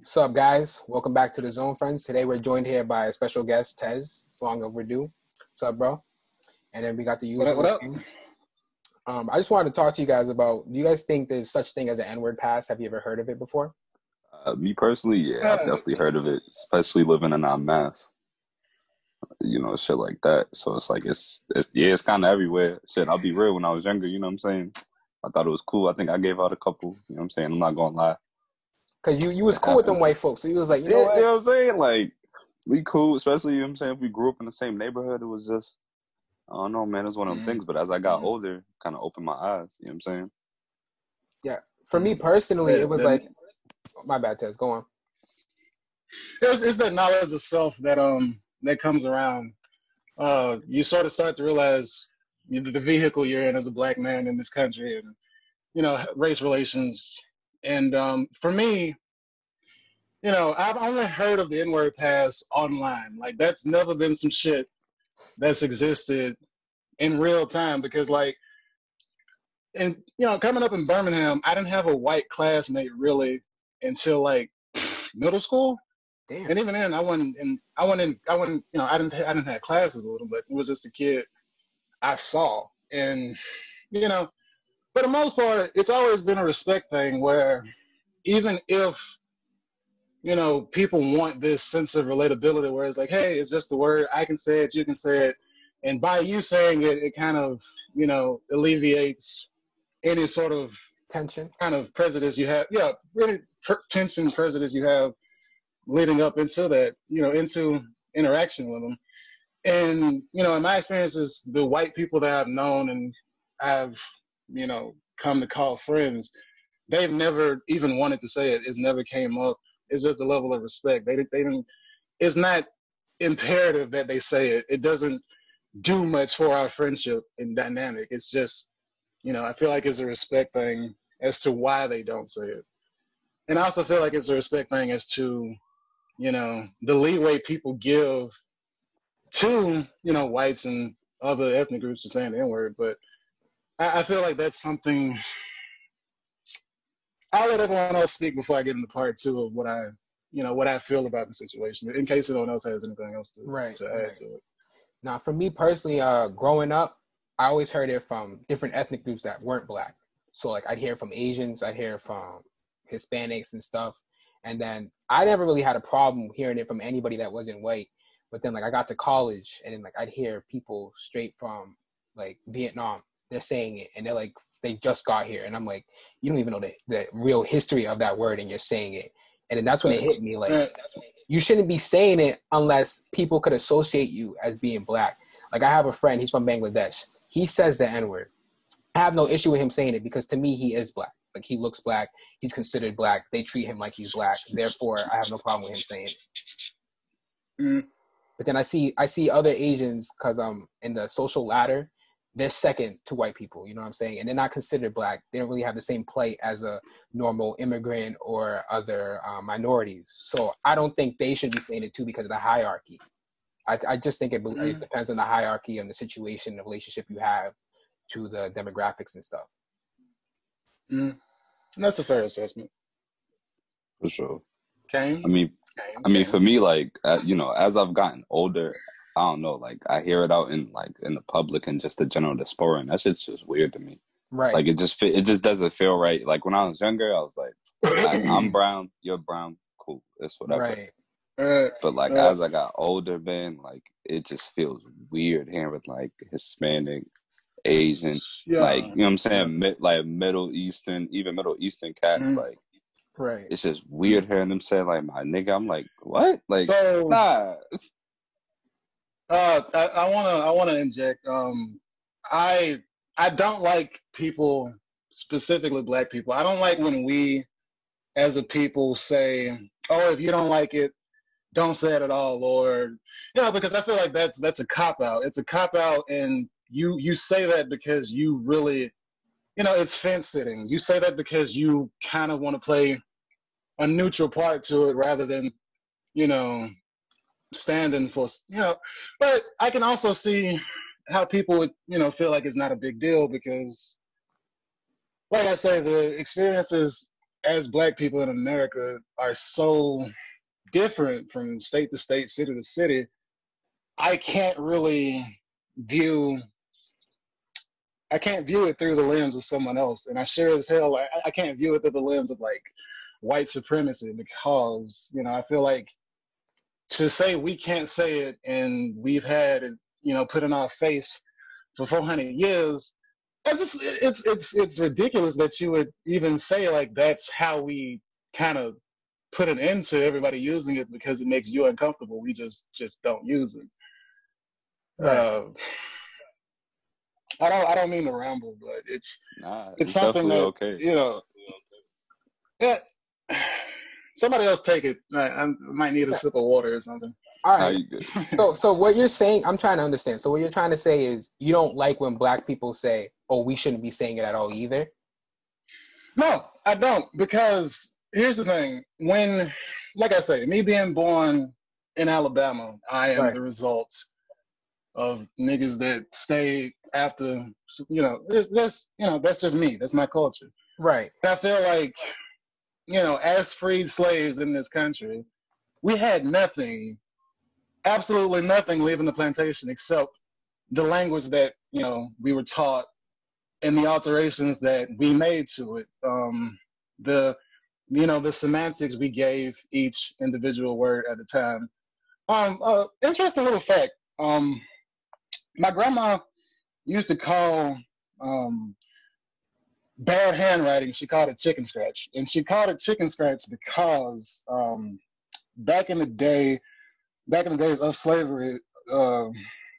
What's up, guys? Welcome back to the Zone Friends. Today we're joined here by a special guest, Tez. It's long overdue. What's up, bro? And then we got the usual. What up? thing. Um, I just wanted to talk to you guys about. Do you guys think there's such thing as an N-word pass? Have you ever heard of it before? Uh, me personally, yeah, I've definitely heard of it, especially living in our mass. You know, shit like that. So it's like it's it's yeah, it's kind of everywhere. Shit, I'll be real. When I was younger, you know what I'm saying. I thought it was cool. I think I gave out a couple. You know what I'm saying. I'm not gonna lie. Because you you was cool with them white folks, so you was like, you Yeah, know you what? know what I'm saying. Like we cool, especially you know what I'm saying. If we grew up in the same neighborhood, it was just I don't know, man. It's one of them Mhm. things. But as I got Mhm. older, kind of opened my eyes. You know what I'm saying. Yeah. For me personally, The- it was the- like, my bad, Tez. Go on. It's, it's that knowledge of self that um that comes around. Uh, you sort of start to realize you know, the vehicle you're in as a black man in this country, and you know race relations. And um, for me, you know, I've only heard of the N-word pass online. Like that's never been some shit that's existed in real time because like and you know coming up in birmingham i didn't have a white classmate really until like middle school Damn. and even then i wasn't in i wasn't in i wasn't you know i didn't i didn't have classes with him but it was just a kid i saw and you know for the most part it's always been a respect thing where even if you know people want this sense of relatability where it's like hey it's just the word i can say it you can say it and by you saying it it kind of you know alleviates any sort of Tension. kind of prejudice you have yeah really per- tension prejudice you have leading up into that you know into interaction with them and you know in my experiences the white people that i've known and i've you know come to call friends they've never even wanted to say it. It's never came up. It's just a level of respect. They they didn't it's not imperative that they say it. It doesn't do much for our friendship and dynamic. It's just you know i feel like it's a respect thing as to why they don't say it. And i also feel like it's a respect thing as to you know the leeway people give to you know whites and other ethnic groups to saying the n word but I, I feel like that's something i'll let everyone else speak before i get into part two of what i you know what i feel about the situation in case anyone else has anything else to, Right, to add right. to it Now, for me personally, uh, growing up, I always heard it from different ethnic groups that weren't black. So like I'd hear from Asians, I'd hear from Hispanics and stuff. And then I never really had a problem hearing it from anybody that wasn't white. But then like I got to college and then like I'd hear people straight from like Vietnam. They're saying it and they're like they just got here and I'm like, you don't even know the, the real history of that word and you're saying it. And then that's when it hit me like Right. you shouldn't be saying it unless people could associate you as being black. Like I have a friend, he's from Bangladesh. He says the N word. I have no issue with him saying it because to me he is black. Like he looks black, he's considered black. They treat him like he's black. Therefore, I have no problem with him saying it. Mm. But then I see I see other Asians because i'm in the social ladder, they're second to white people. You know what I'm saying? And they're not considered black. They don't really have the same plight as a normal immigrant or other uh, minorities. So I don't think they should be saying it too because of the hierarchy. I, I just think it, it Mm. depends on the hierarchy and the situation, the relationship you have to the demographics and stuff. Mm. That's a fair assessment. For sure. Kane? I mean, Kane? I mean, for me, like uh, you know, as I've gotten older, I don't know, like I hear it out in like in the public and just the general diaspora, and that shit's just weird to me. Right. Like it just fit, it just doesn't feel right. Like when I was younger, I was like, I, I'm brown, you're brown, cool, it's whatever. right. Uh, But like Uh, as I got older, man, like it just feels weird hearing like Hispanic, Asian, yeah. like you know what I'm saying, Mid, like Middle Eastern, even Middle Eastern cats, Mhm. like Right. it's just weird hearing them say like my nigga. I'm like, what? Like so, nah. Uh, I, I wanna, I wanna inject. Um, I, I don't like people, specifically black people. I don't like when we, as a people, say, "Oh, if you don't like it, don't say it at all," or you know, because I feel like that's that's a cop out. It's a cop out, and you you say that because you really, you know, it's fence sitting. You say that because you kind of want to play a neutral part to it rather than, you know, standing for, you know. But I can also see how people would, you know, feel like it's not a big deal because, like I say, the experiences as black people in America are so different from state to state, city to city, I can't really view I can't view it through the lens of someone else. And I sure as hell I, I can't view it through the lens of like white supremacy because, you know, I feel like to say we can't say it and we've had it, you know, put in our face for 400 years, it's, it's, it's, it's ridiculous that you would even say like that's how we kind of put an end to everybody using it because it makes you uncomfortable. We just, just don't use it. Right. Uh, I don't, I don't mean to ramble, but it's, Nah, it's something that, okay. you know, yeah, somebody else take it. I, I might need a sip of water or something. All right. Nah, right. you good. so so what you're saying, I'm trying to understand. So what you're trying to say is you don't like when black people say, "Oh, we shouldn't be saying it at all either." No, I don't because here's the thing. When, like I say, me being born in Alabama, I am Right. the result of niggas that stay after, you know, that's, that's, you know, that's just me. That's my culture. Right. I feel like, you know, as freed slaves in this country, we had nothing, absolutely nothing leaving the plantation except the language that, you know, we were taught and the alterations that we made to it. Um, the, you know, the semantics we gave each individual word at the time. Um, uh, interesting little fact. Um, my grandma used to call, um, bad handwriting, she called it chicken scratch. And she called it chicken scratch because um, back in the day, back in the days of slavery, um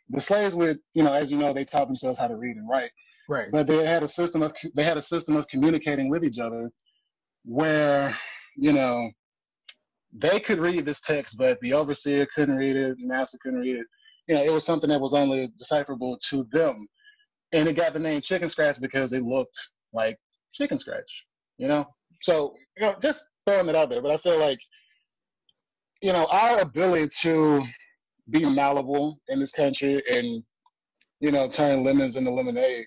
the slaves would, you know, as you know, they taught themselves how to read and write, Right. but they had a system of they had a system of communicating with each other, where, you know, they could read this text, but the overseer couldn't read it, the master couldn't read it. You know, it was something that was only decipherable to them, and it got the name chicken scratch because it looked like chicken scratch, you know? So, you know, just throwing it out there. But I feel like, you know, our ability to be malleable in this country and, you know, turn lemons into lemonade.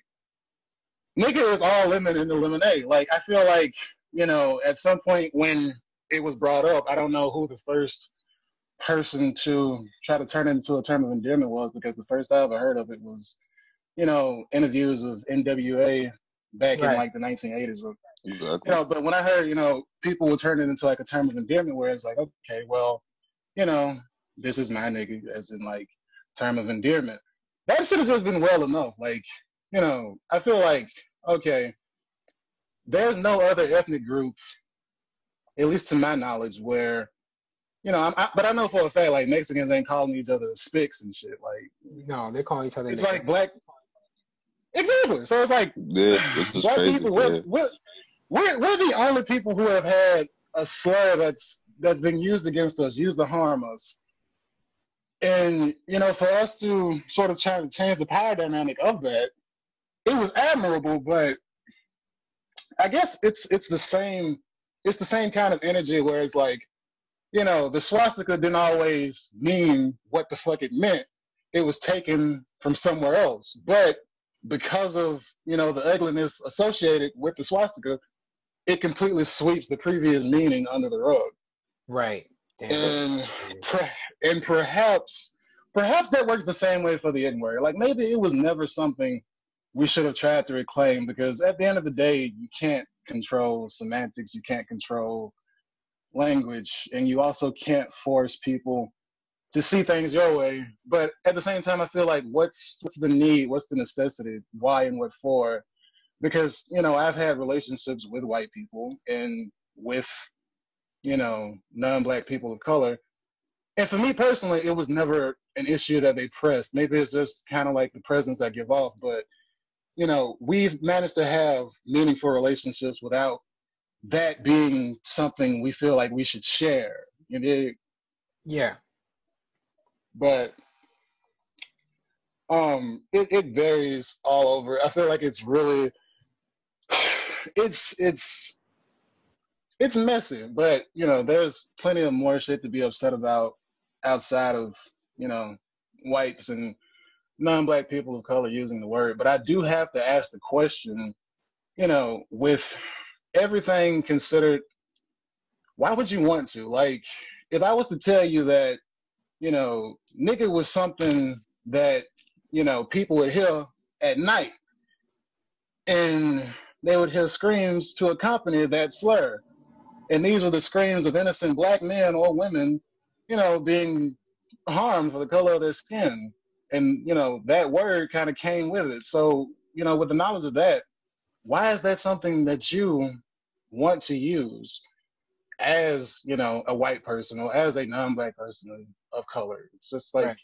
Nigga is all lemon into lemonade. Like, I feel like, you know, at some point when it was brought up, I don't know who the first person to try to turn it into a term of endearment was because the first I ever heard of it was, you know, interviews of NWA back Right. in like the 1980s. Or, you know, but when I heard, you know, people would turn it into like a term of endearment where it's like, okay, well, you know, this is my nigga, as in like term of endearment. That should have just been well enough. Like, you know, I feel like, okay, there's no other ethnic group, at least to my knowledge, where, you know, I'm, I, but I know for a fact, like Mexicans ain't calling each other spics and shit. Like, No, they're calling each other. it's nigga. like black. Exactly. So it's like Yeah, is crazy. people. We're, Yeah. we're, we're, we're the only people who have had a slur that's that's been used against us, used to harm us. And you know, for us to sort of try to change the power dynamic of that, it was admirable. But I guess it's it's the same. It's the same kind of energy where it's like, you know, the swastika didn't always mean what the fuck it meant. It was taken from somewhere else, but because of you know the ugliness associated with the swastika, it completely sweeps the previous meaning under the rug. right. Damn. And per- and perhaps perhaps that works the same way for the N word. Like maybe it was never something we should have tried to reclaim because at the end of the day, you can't control semantics, you can't control language, and you also can't force people to see things your way. But at the same time, I feel like what's what's the need, what's the necessity, why and what for? Because you know I've had relationships with white people and with you know non-black people of color, and for me personally, it was never an issue that they pressed. Maybe it's just kind of like the presence I give off, but you know we've managed to have meaningful relationships without that being something we feel like we should share. You know, yeah. But um it, it varies all over i feel like it's really it's it's it's messy but you know there's plenty of more shit to be upset about outside of you know whites and non-black people of color using the word but i do have to ask the question you know with everything considered, why would you want to? Like, if I was to tell you that, you know, nigga was something that, you know, people would hear at night and they would hear screams to accompany that slur. And these were the screams of innocent black men or women, you know, being harmed for the color of their skin. And, you know, that word kind of came with it. So, you know, with the knowledge of that, why is that something that you want to use as, you know, a white person or as a non black person of color? It's just like, right.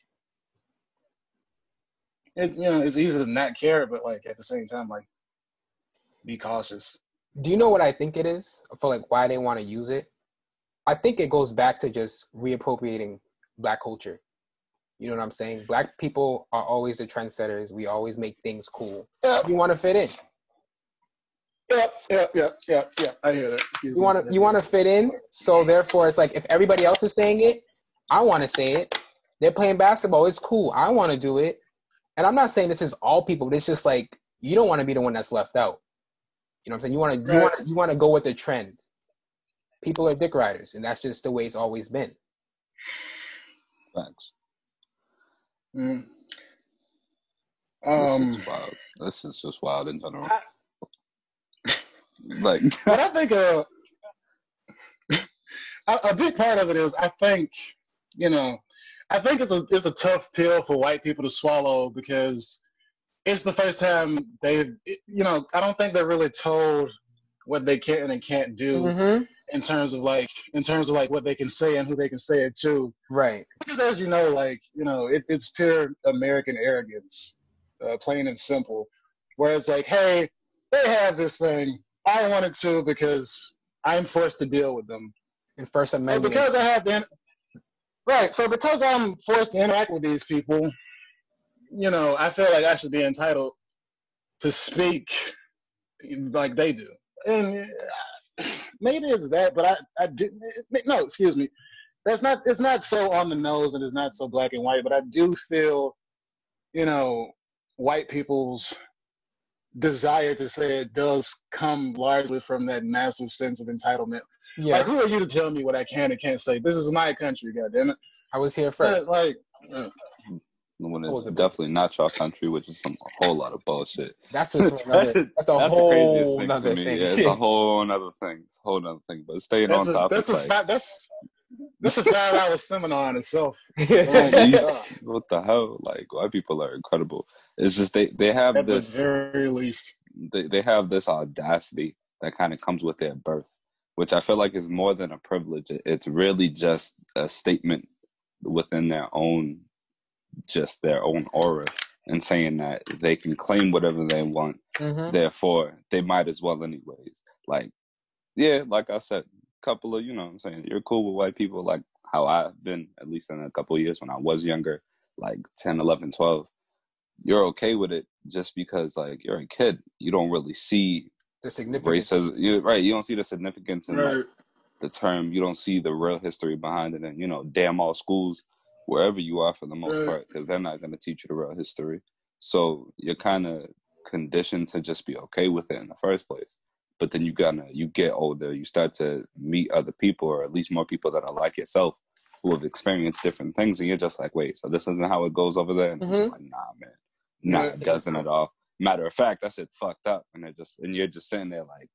it, you know, it's easy to not care, but like at the same time, like, be cautious. Do you know what I think it is for like why they want to use it? I think it goes back to just reappropriating black culture. You know what I'm saying? Black people are always the trendsetters. We always make things cool. Yep. You want to fit in. Yep, yep, yep, yep, yep. I hear that. Excuse you want to you want to fit in, so therefore it's like if everybody else is saying it, I want to say it. They're playing basketball. It's cool. I want to do it. And I'm not saying this is all people. But it's just like you don't want to be the one that's left out. You know what I'm saying? You want to you want to you want to go with the trend. People are dick riders, and that's just the way it's always been. Thanks. Mm. Um, this is wild. This is just wild in general. I, like, but I think uh, a a big part of it is I think you know I think it's a it's a tough pill for white people to swallow because it's the first time they've, you know, I don't think they're really told what they can and can't do mm-hmm. in terms of like, in terms of like what they can say and who they can say it to. Right. Because as you know, like, you know, it, it's pure American arrogance, uh, plain and simple. Where it's like, hey, they have this thing. I wanted to because I'm forced to deal with them. In First Amendment. So because I have been, right. So because I'm forced to interact with these people, you know, I feel like I should be entitled to speak like they do. And uh, maybe it's that, but I, I did no, excuse me. That's not, it's not so on the nose and it's not so black and white, but I do feel, you know, white people's desire to say it does come largely from that massive sense of entitlement. Yeah. Like, who are you to tell me what I can and can't say? This is my country, goddammit. I was here first. But, like, uh, when it's definitely not your country, which is some a whole lot of bullshit. That's just another, that's, a, that's a that's whole the craziest thing to me. Thing. Yeah, it's a whole other thing. It's a whole other thing. But staying that's on a, top that's of a, like, that's that's a five hour seminar in itself. oh what the hell? Like white people are incredible. It's just they they have this At this the very least. They they have this audacity that kind of comes with their birth, which I feel like is more than a privilege. It's really just a statement within their own just their own aura and saying that they can claim whatever they want. Mm-hmm. Therefore, they might as well anyways. Like, yeah, like I said, couple of, you know I'm saying, you're cool with white people, like how I've been, at least in a couple of years when I was younger, like 10, 11, 12. You're okay with it just because, like, you're a kid. You don't really see the significance. Racism. You, right. You don't see the significance in right. like, the term. You don't see the real history behind it. And, you know, damn all schools wherever you are for the most part because they're not going to teach you the real history. So you're kind of conditioned to just be okay with it in the first place. But then you gonna you get older, you start to meet other people, or at least more people that are like yourself, who have experienced different things, and you're just like, wait, so this isn't how it goes over there, and mm-hmm. like, nah, man, nah, it doesn't at all. Matter of fact, that shit fucked up, and it just and you're just sitting there like,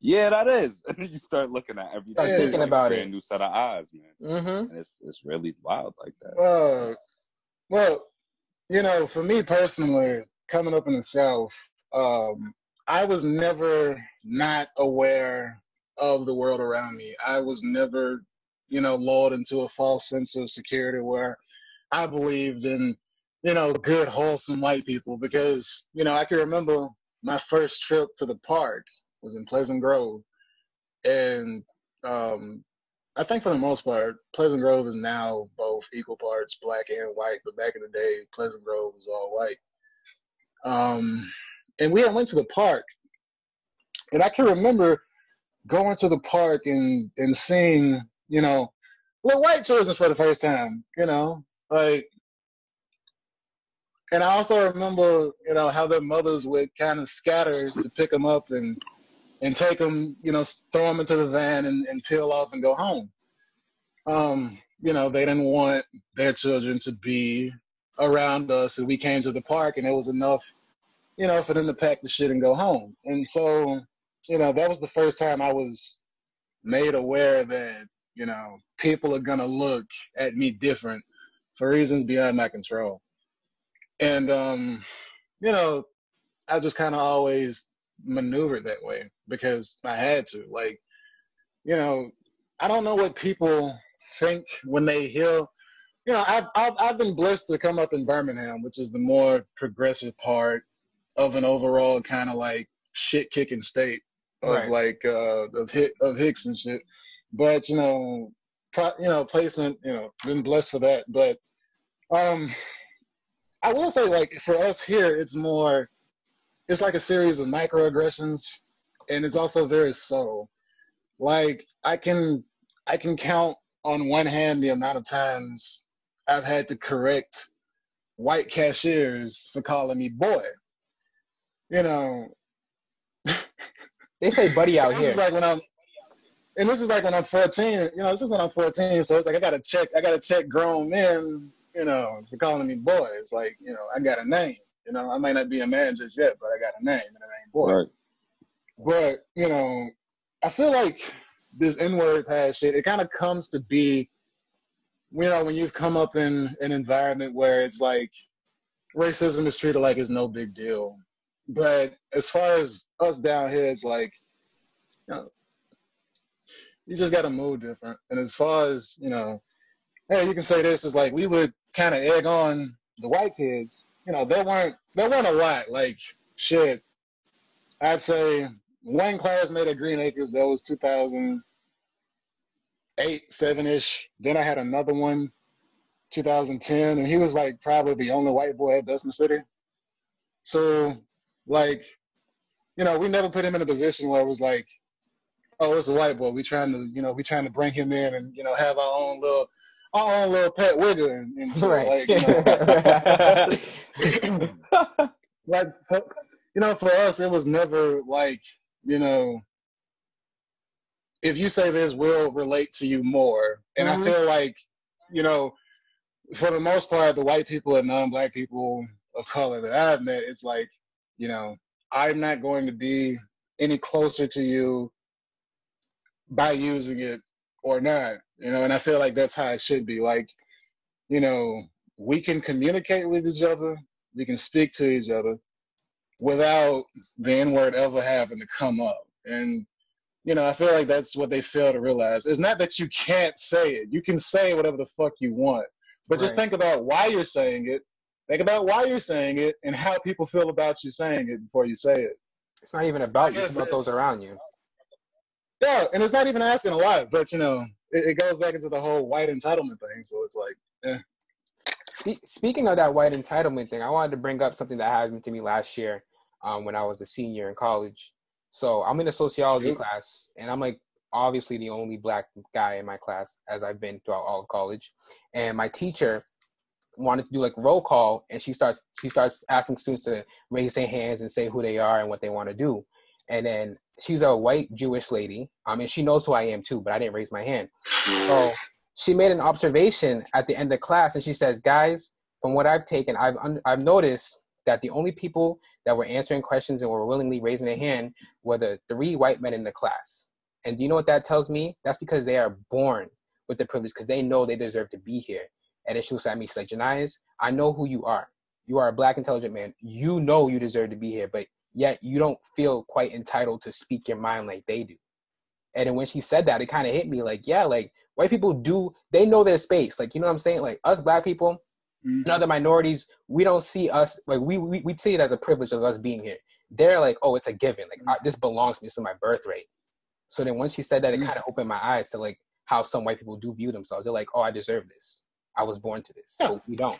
yeah, that is. And then you start looking at everything, start thinking like about a it. new set of eyes, man. Mm-hmm. And it's it's really wild like that. Uh, well, you know, for me personally, coming up in the South, um, I was never not aware of the world around me. I was never, you know, lulled into a false sense of security where I believed in, you know, good, wholesome white people because, you know, I can remember my first trip to the park was in Pleasant Grove, and um, I think for the most part, Pleasant Grove is now both equal parts black and white. But back in the day, Pleasant Grove was all white. Um, and we had went to the park, and I can remember going to the park and and seeing, you know, little white children for the first time. You know, like and I also remember, you know, how their mothers would kind of scatter to pick them up and and take them, you know, throw them into the van and, and peel off and go home. Um, you know, they didn't want their children to be around us, and we came to the park, and it was enough, you know, for them to pack the shit and go home. And so, you know, that was the first time I was made aware that you know people are gonna look at me different for reasons beyond my control. And um, you know, I just kind of always maneuvered that way because I had to. Like, you know, I don't know what people think when they hear. You know, I've, I've I've been blessed to come up in Birmingham, which is the more progressive part of an overall kind of like shit kicking state of right. like uh of hit of Hicks and shit. But you know, pro, you know, placement, you know, been blessed for that. But um, I will say like for us here, it's more, it's like a series of microaggressions, and it's also very subtle. Like I can I can count on one hand the amount of times I've had to correct white cashiers for calling me boy. You know. they say buddy out here. like when I'm and this is like when I'm 14, you know, this is when I'm 14, so it's like I gotta check I gotta check grown men, you know, for calling me boy. It's like, you know, I got a name. You know, I might not be a man just yet, but I got a name and it ain't boy. Right. But, you know, I feel like this N-word pass shit, it kind of comes to be, you know, when you've come up in an environment where it's like racism is treated like it's no big deal. But as far as us down here, it's like, you know, you just got to move different. And as far as, you know, hey, you can say this is like we would kind of egg on the white kids. You know, there weren't there weren't a lot. Like shit, I'd say one classmate at Green Acres that was 2008, seven ish. Then I had another one, 2010, and he was like probably the only white boy at Bessemer City. So, like, you know, we never put him in a position where it was like, oh, it's a white boy. We trying to, you know, we trying to bring him in and you know have our own little our own little pet wiggle and, and shit. Right. Like, you know, like, you know, for us, it was never like, you know, if you say this, we'll relate to you more. And mm-hmm. I feel like, you know, for the most part, the white people and non-black people of color that I've met, it's like, you know, I'm not going to be any closer to you by using it or not you know, and I feel like that's how it should be. Like, you know, we can communicate with each other, we can speak to each other without the N word ever having to come up. And, you know, I feel like that's what they fail to realize. It's not that you can't say it. You can say whatever the fuck you want. But right. just think about why you're saying it. Think about why you're saying it and how people feel about you saying it before you say it. It's not even about you, it's about those around you. Yeah, and it's not even asking a lot, but you know, it, it goes back into the whole white entitlement thing. So it's like, eh. Spe- speaking of that white entitlement thing, I wanted to bring up something that happened to me last year um, when I was a senior in college. So I'm in a sociology class, and I'm like obviously the only black guy in my class, as I've been throughout all of college. And my teacher wanted to do like roll call, and she starts she starts asking students to raise their hands and say who they are and what they want to do. And then she's a white Jewish lady. I mean, she knows who I am too, but I didn't raise my hand. So she made an observation at the end of class, and she says, "Guys, from what I've taken, I've I've noticed that the only people that were answering questions and were willingly raising their hand were the three white men in the class. And do you know what that tells me? That's because they are born with the privilege because they know they deserve to be here. And then she looks at me, she's like, Janayas, I know who you are. You are a black intelligent man. You know you deserve to be here, but yet you don't feel quite entitled to speak your mind like they do. And then when she said that, it kind of hit me like, yeah, like white people do, they know their space. Like, you know what I'm saying? Like us black people mm-hmm. and other minorities, we don't see us, like we, we, we see it as a privilege of us being here. They're like, oh, it's a given. Like mm-hmm. I, this belongs to me. This is my birthright. So then when she said that, it mm-hmm. kind of opened my eyes to like how some white people do view themselves. They're like, oh, I deserve this. I was born to this. Yeah. But we don't.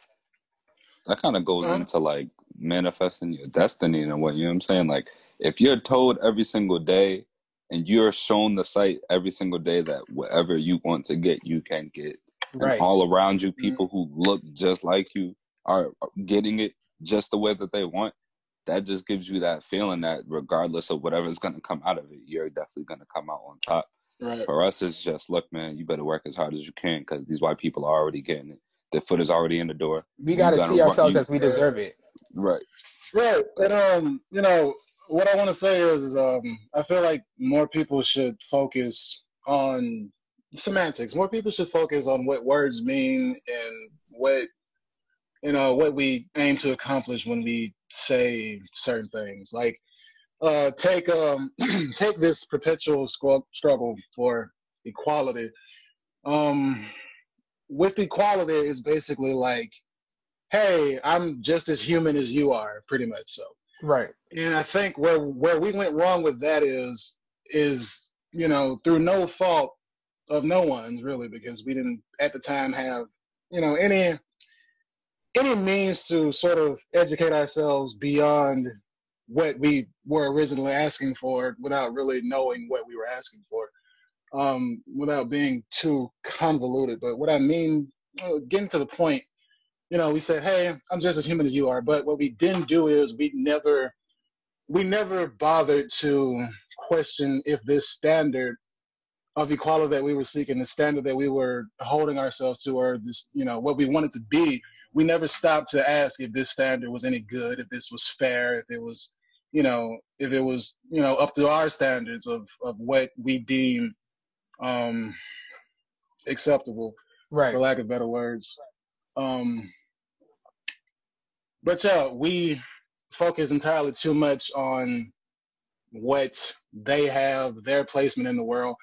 That kind of goes uh-huh. into like manifesting your destiny in a way. You know what I'm saying? Like if you're told every single day and you're shown the sight every single day that whatever you want to get, you can get. Right. And all around you, mm-hmm. people mm-hmm. who look just like you are getting it just the way that they want. that just gives you that feeling that regardless of whatever's gonna come out of it, you're definitely gonna come out on top. Right. For us, it's just look, man, you better work as hard as you can because these white people are already getting it. Their foot is already in the door. We got to see ourselves you- as we deserve it. Right. Right. And um, you know, what I want to say is, is um, I feel like more people should focus on semantics. More people should focus on what words mean and what you know what we aim to accomplish when we say certain things. Like, uh, take um, take this perpetual scru- struggle for equality. Um, with equality, is basically like, hey, I'm just as human as you are, pretty much so. Right. And I think where where we went wrong with that is is you know through no fault of no one's really because we didn't at the time have you know any any means to sort of educate ourselves beyond what we were originally asking for without really knowing what we were asking for um without being too convoluted. But what i mean getting to the point you know, we said, "Hey, I'm just as human as you are," but what we didn't do is we never, we never bothered to question if this standard of equality that we were seeking, the standard that we were holding ourselves to, or this, you know, what we wanted to be, we never stopped to ask if this standard was any good, if this was fair, if it was, you know, if it was, you know, up to our standards of of what we deem um acceptable Right. for lack of better words. Um, but yeah, we focus entirely too much on what they have, their placement in the world,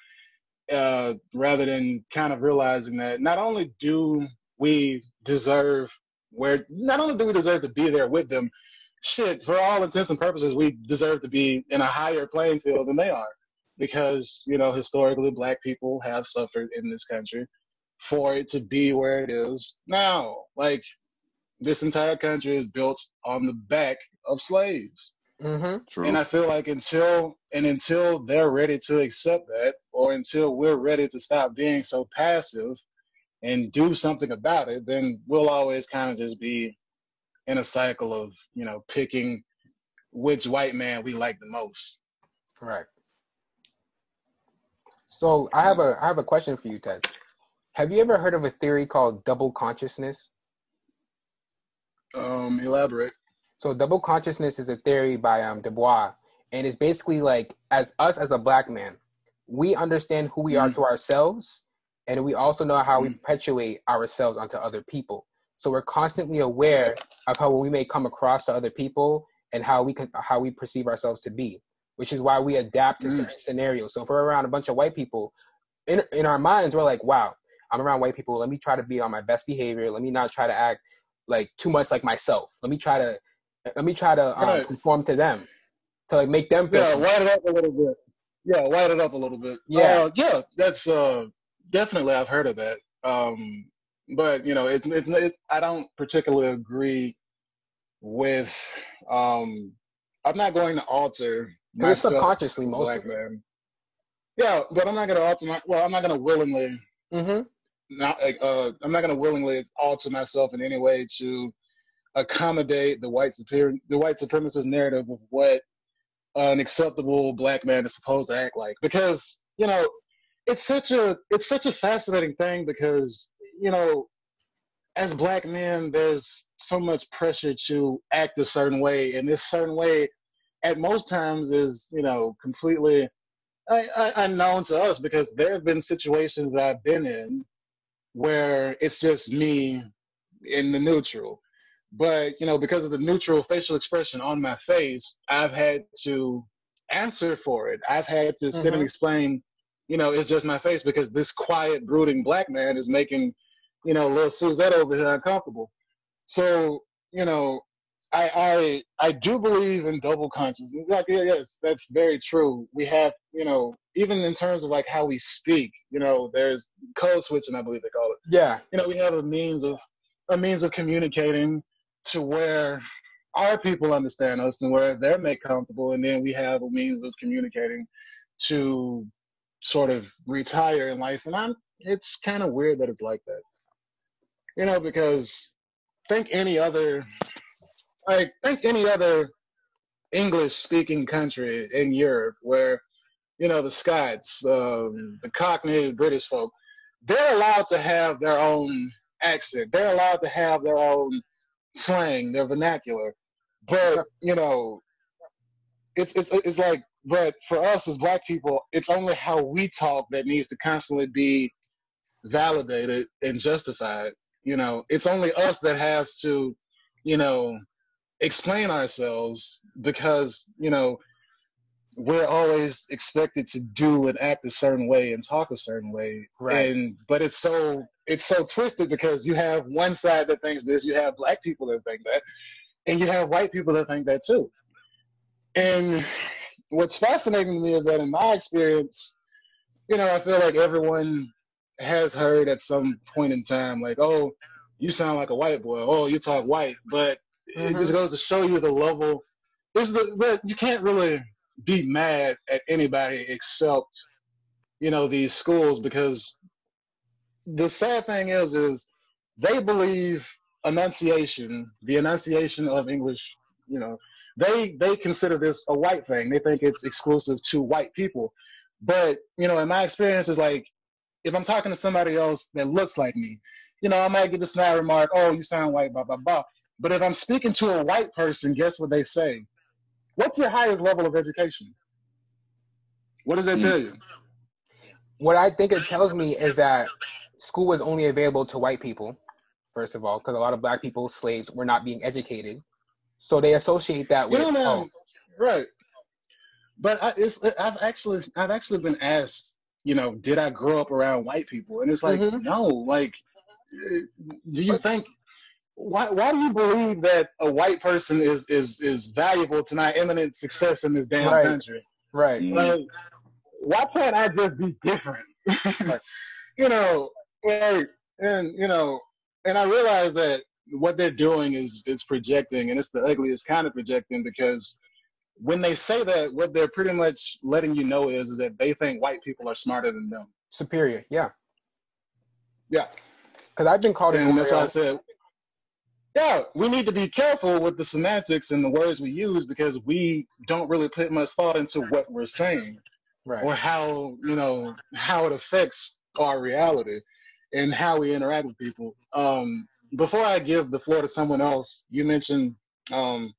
uh, rather than kind of realizing that not only do we deserve where, not only do we deserve to be there with them, shit, for all intents and purposes, we deserve to be in a higher playing field than they are. Because, you know, historically, black people have suffered in this country for it to be where it is now. Like this entire country is built on the back of slaves. Mm-hmm. True. And I feel like until and until they're ready to accept that, or until we're ready to stop being so passive and do something about it, then we'll always kind of just be in a cycle of, you know, picking which white man we like the most. Right. So I have a I have a question for you, Tez. Have you ever heard of a theory called double consciousness? Um, elaborate. So double consciousness is a theory by um, Du Bois, and it's basically like as us as a black man, we understand who we are Mm. to ourselves, and we also know how we Mm. perpetuate ourselves onto other people. So we're constantly aware of how we may come across to other people and how we can how we perceive ourselves to be, which is why we adapt to Mm. certain scenarios. So if we're around a bunch of white people, in in our minds we're like, wow, I'm around white people. Let me try to be on my best behavior. Let me not try to act like too much like myself. Let me try to let me try to um, Right. conform to them to like make them feel. Yeah, white it up a little bit. Yeah, white it up a little bit. Yeah. uh, yeah. That's uh, definitely I've heard of that. Um, but you know, it's it's it, I don't particularly agree with. Um, I'm not going to alter. it's subconsciously most black man. Yeah, but I'm not going to alter my. Well, I'm not going to willingly Mm-hmm. not like uh I'm not gonna willingly alter myself in any way to accommodate the white superior the white supremacist narrative of what an acceptable black man is supposed to act like because you know it's such a it's such a fascinating thing because you know as black men there's so much pressure to act a certain way and this certain way at most times is you know completely unknown to us because there have been situations that I've been in where it's just me in the neutral. But, you know, because of the neutral facial expression on my face, I've had to answer for it. I've had to sit and Mhm. explain, you know, it's just my face because this quiet, brooding black man is making, you know, little Suzette over here uncomfortable. So, you know, I I I do believe in double consciousness. Like yeah, yes, that's very true. We have, you know, even in terms of like how we speak, you know, there's code switching, I believe they call it. Yeah. You know, we have a means of a means of communicating to where our people understand us and where they're made comfortable, and then we have a means of communicating to sort of retire in life. And I'm it's kind of weird that it's like that. You know, because think any other like think any other English speaking country in Europe where, you know, the Scots, um, the Cockney British folk, they're allowed to have their own accent. They're allowed to have their own slang, their vernacular. But, you know, it's it's it's like but for us as black people, it's only how we talk that needs to constantly be validated and justified. You know, it's only us that has to, you know, explain ourselves because, you know, we're always expected to do and act a certain way and talk a certain way. Right. And but it's so it's so twisted because you have one side that thinks this, you have black people that think that, and you have white people that think that too. And what's fascinating to me is that in my experience, you know, I feel like everyone has heard at some point in time, like, oh, you sound like a white boy. Oh, you talk white. But mm-hmm. it just goes to show you the level. This is the, but you can't really be mad at anybody except, you know, these schools because the sad thing is, is they believe enunciation, the enunciation of English, you know, they they consider this a white thing. They think it's exclusive to white people. But you know, in my experience, is like if I'm talking to somebody else that looks like me, you know, I might get the snide remark, "Oh, you sound white," blah blah blah. But if I'm speaking to a white person, guess what they say? What's your highest level of education? What does that tell you? What I think it tells me is that school was only available to white people, first of all, because a lot of black people, slaves, were not being educated. So they associate that with you know, oh. right. But I, it's I've actually I've actually been asked, you know, did I grow up around white people? And it's like, mm-hmm. no. Like, do you think why why do you believe that a white person is is is valuable to my imminent success in this damn right. country? Right. Like, why can't I just be different? you know, like, and you know, and I realize that what they're doing is is projecting, and it's the ugliest kind of projecting because when they say that, what they're pretty much letting you know is, is that they think white people are smarter than them. Superior, yeah. Yeah. Because I've been called. And that's why I said, yeah, we need to be careful with the semantics and the words we use because we don't really put much thought into what we're saying, right. or how you know how it affects our reality and how we interact with people. Um, before I give the floor to someone else, you mentioned um,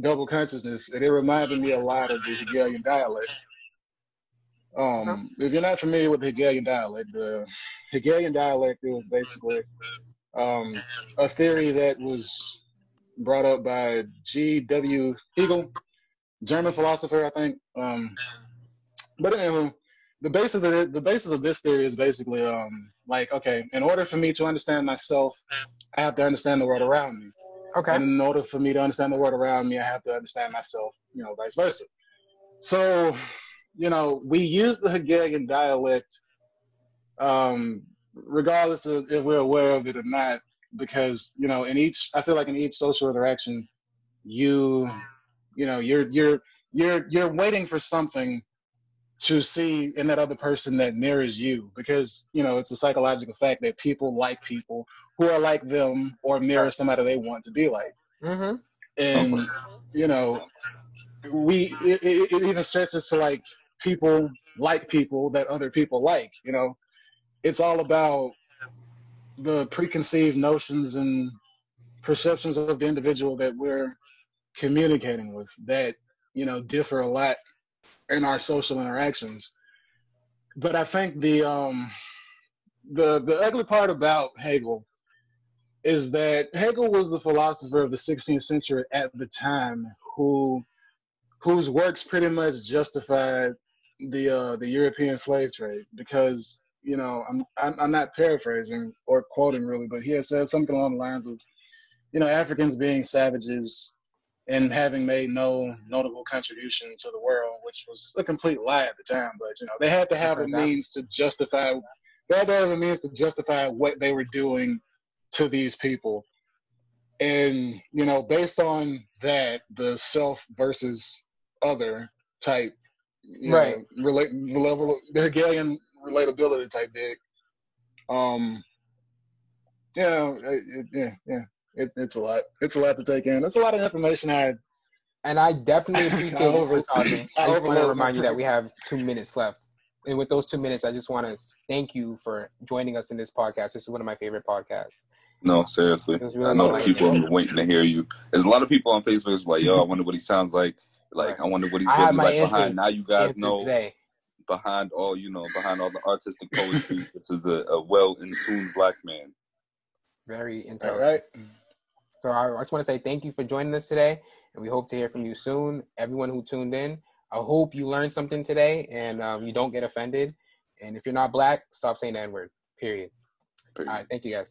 double consciousness, and it reminded me a lot of the Hegelian dialect. Um, if you're not familiar with the Hegelian dialect, the Hegelian dialect is basically um, a theory that was brought up by G.W. Hegel, German philosopher, I think. Um, but anyway, the basis of the, the basis of this theory is basically um, like okay, in order for me to understand myself, I have to understand the world around me. Okay. And in order for me to understand the world around me, I have to understand myself, you know, vice versa. So, you know, we use the Hegelian dialect, um, regardless of if we're aware of it or not, because, you know, in each, I feel like in each social interaction, you, you know, you're, you're, you're, you're waiting for something to see in that other person that mirrors you because you know it's a psychological fact that people like people who are like them or mirror somebody they want to be like. Mm-hmm. and you know we it, it, it even stretches to like people like people that other people like you know. It's all about the preconceived notions and perceptions of the individual that we're communicating with that you know differ a lot in our social interactions. But I think the um, the the ugly part about Hegel is that Hegel was the philosopher of the 16th century at the time who whose works pretty much justified the uh, the European slave trade because you know I'm, I'm I'm not paraphrasing or quoting really, but he had said something along the lines of you know Africans being savages and having made no notable contribution to the world, which was a complete lie at the time. But you know, they had to have a means to justify. They had to have a means to justify what they were doing to these people, and you know, based on that, the self versus other type, right? Know, relate the level of the Hegelian relatability type dig. Um, you know, it, it, yeah, yeah it, it's a lot. It's a lot to take in. It's a lot of information I And I definitely appreciate I you over- talking. I I just want to remind you that we have two minutes left. And with those two minutes, I just want to thank you for joining us in this podcast. This is one of my favorite podcasts. No, seriously. It really I know the people it. are waiting to hear you. There's a lot of people on Facebook who's like, yo, I wonder what he sounds like. Like, I wonder what he's I really like answer- behind. Now you guys know today. behind all, you know, behind all the artistic poetry, this is a, a well in tune black man. Very All intelligent. right. So I just want to say thank you for joining us today, and we hope to hear from you soon. Everyone who tuned in, I hope you learned something today, and um, you don't get offended. And if you're not black, stop saying that word. Period. All Period. right, thank you guys.